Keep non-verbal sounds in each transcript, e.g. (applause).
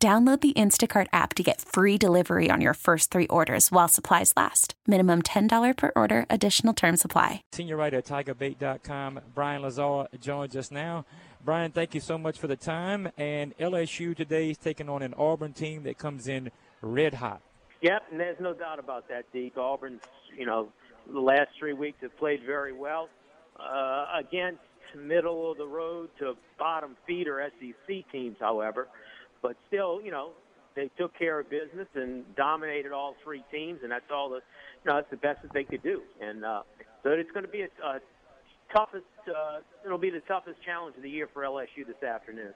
Download the Instacart app to get free delivery on your first three orders while supplies last. Minimum $10 per order, additional term supply. Senior writer at TigerBait.com, Brian Lazar joins us now. Brian, thank you so much for the time. And LSU today is taking on an Auburn team that comes in red hot. Yep, and there's no doubt about that, Deke. Auburn's, you know, the last three weeks have played very well. Uh, against middle of the road to bottom feeder SEC teams, however. But still, you know, they took care of business and dominated all three teams, and that's all the, you know, that's the best that they could do. And uh, so it's going to be a, a toughest. Uh, it'll be the toughest challenge of the year for LSU this afternoon.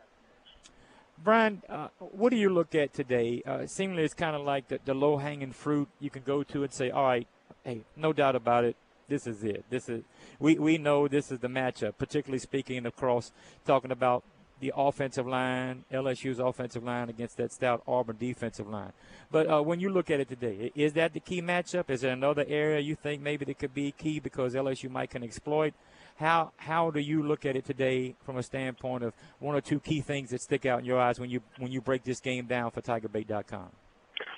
Brian, uh, what do you look at today? Uh, seemingly, it's kind of like the, the low hanging fruit you can go to and say, all right, hey, no doubt about it. This is it. This is we, we know this is the matchup. Particularly speaking across talking about the offensive line, LSU's offensive line against that stout Auburn defensive line. But uh, when you look at it today, is that the key matchup? Is there another area you think maybe that could be key because LSU might can exploit? How how do you look at it today from a standpoint of one or two key things that stick out in your eyes when you when you break this game down for TigerBait.com?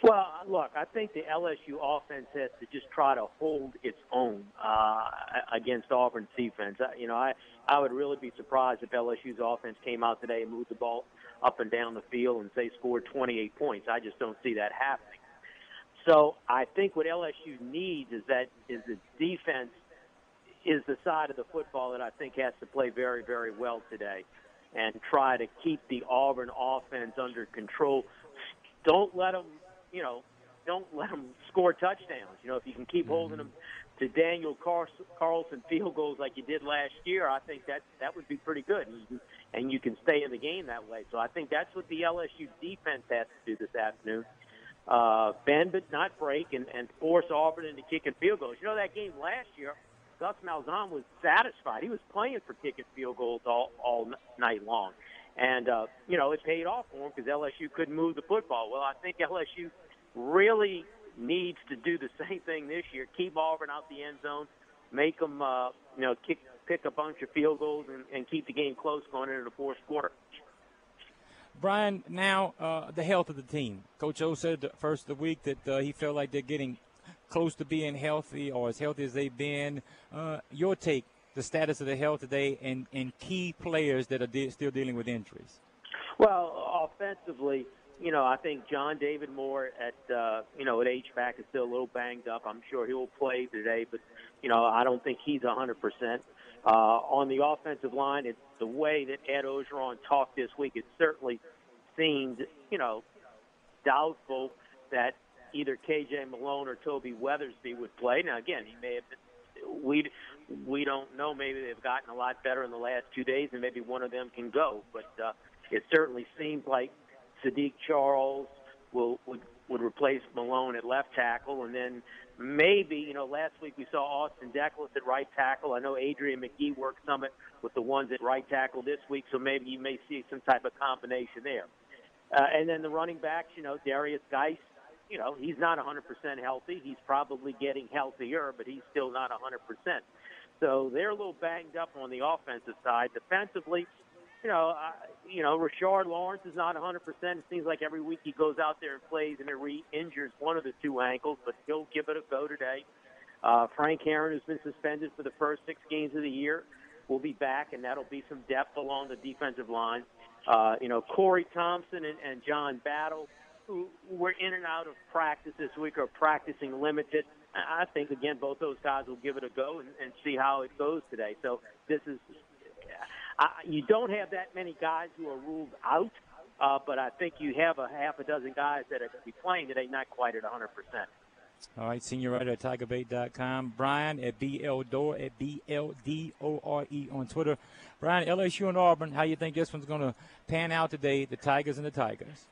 Well, look, I think the LSU offense has to just try to hold its own uh, against Auburn's defense. You know, I I would really be surprised if LSU's offense came out today and moved the ball up and down the field and say scored 28 points. I just don't see that happening. So I think what LSU needs is that is the defense is the side of the football that I think has to play very very well today and try to keep the Auburn offense under control. Don't let them you know, don't let them score touchdowns. You know, if you can keep holding them to Daniel Carlson field goals like you did last year, I think that that would be pretty good, and you, can, and you can stay in the game that way. So I think that's what the LSU defense has to do this afternoon. Uh, bend but not break, and, and force Auburn into kicking field goals. You know that game last year, Gus Malzahn was satisfied. He was playing for kicking field goals all all night long, and uh, you know it paid off for him because LSU couldn't move the football. Well, I think LSU really needs to do the (laughs) same thing this year. Keep Auburn out the end zone, make them, uh, you know, kick, pick a bunch of field goals, and, and keep the game close going into the fourth quarter. Brian, now uh, the health of the team. Coach O said first of the week that uh, he felt like they're getting close to being healthy or as healthy as they've been. Uh, your take, the status of the health today, and, and key players that are de- still dealing with injuries. Well, offensively, you know, I think John David Moore at uh, you know at H back is still a little banged up. I'm sure he'll play today, but you know I don't think he's 100 percent. Uh, on the offensive line, it's the way that Ed Orgeron talked this week. It certainly seemed, you know, doubtful that either KJ Malone or Toby Weathersby would play. Now, again, he may have. Been, we we don't know. Maybe they've gotten a lot better in the last two days, and maybe one of them can go. But uh, it certainly seems like Saahdiq Charles will would would replace Malone at left tackle, and then maybe you know last week we saw Austin Deculus at right tackle. I know Adrian Magee worked some with the ones at right tackle this week, so maybe you may see some type of combination there. Uh, and then the running backs, you know, Derrius Guice, you know, he's not 100% healthy. He's probably getting healthier, but he's still not 100%. So they're a little banged up on the offensive side. Defensively, you know, uh, you know, Rashard Lawrence is not 100%. It seems like every week he goes out there and plays and it re-injures one of the two ankles, but he'll give it a go today. Uh, Frank Herron, who's been suspended for the first six games of the year, will be back, and that'll be some depth along the defensive line. Uh, you know, Corey Thompson and, and John Battle, were in and out of practice this week, or practicing limited. I think again, both those guys will give it a go and, and see how it goes today. So this is uh, you don't have that many guys who are ruled out, uh, but I think you have a half a dozen guys that are going to be playing today, not quite at 100%. All right, senior writer at TigerBait.com. Brian at BL at B-L-D-O-R-E on Twitter. Brian, LSU and Auburn, how you think this one's going to pan out today, the Tigers and the Tigers?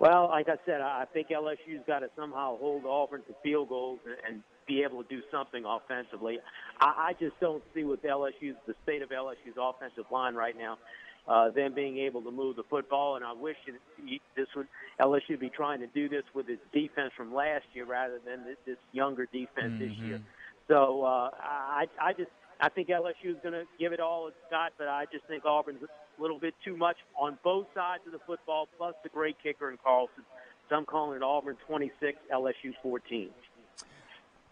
Well, like I said, I think LSU's got to somehow hold Auburn to field goals and, be able to do something offensively. I, I just don't see with LSU's the state of LSU's offensive line right now. Uh, them being able to move the football, and I wish it, this would LSU be trying to do this with its defense from last year rather than this, this younger defense mm-hmm. this year. So uh, I, I just I think LSU is going to give it all it's got, but I just think Auburn's a little bit too much on both sides of the football, plus the great kicker in Carlson. So I'm calling it Auburn 26, LSU 14.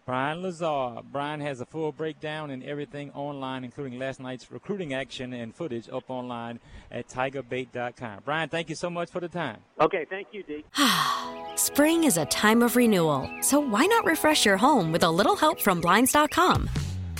Brian Lazar. Brian has a full breakdown and everything online, including last night's recruiting action and footage up online at tigerbait.com. Brian, thank you so much for the time. Okay, thank you, Dee. (sighs) Spring is a time of renewal, so why not refresh your home with a little help from Blinds.com?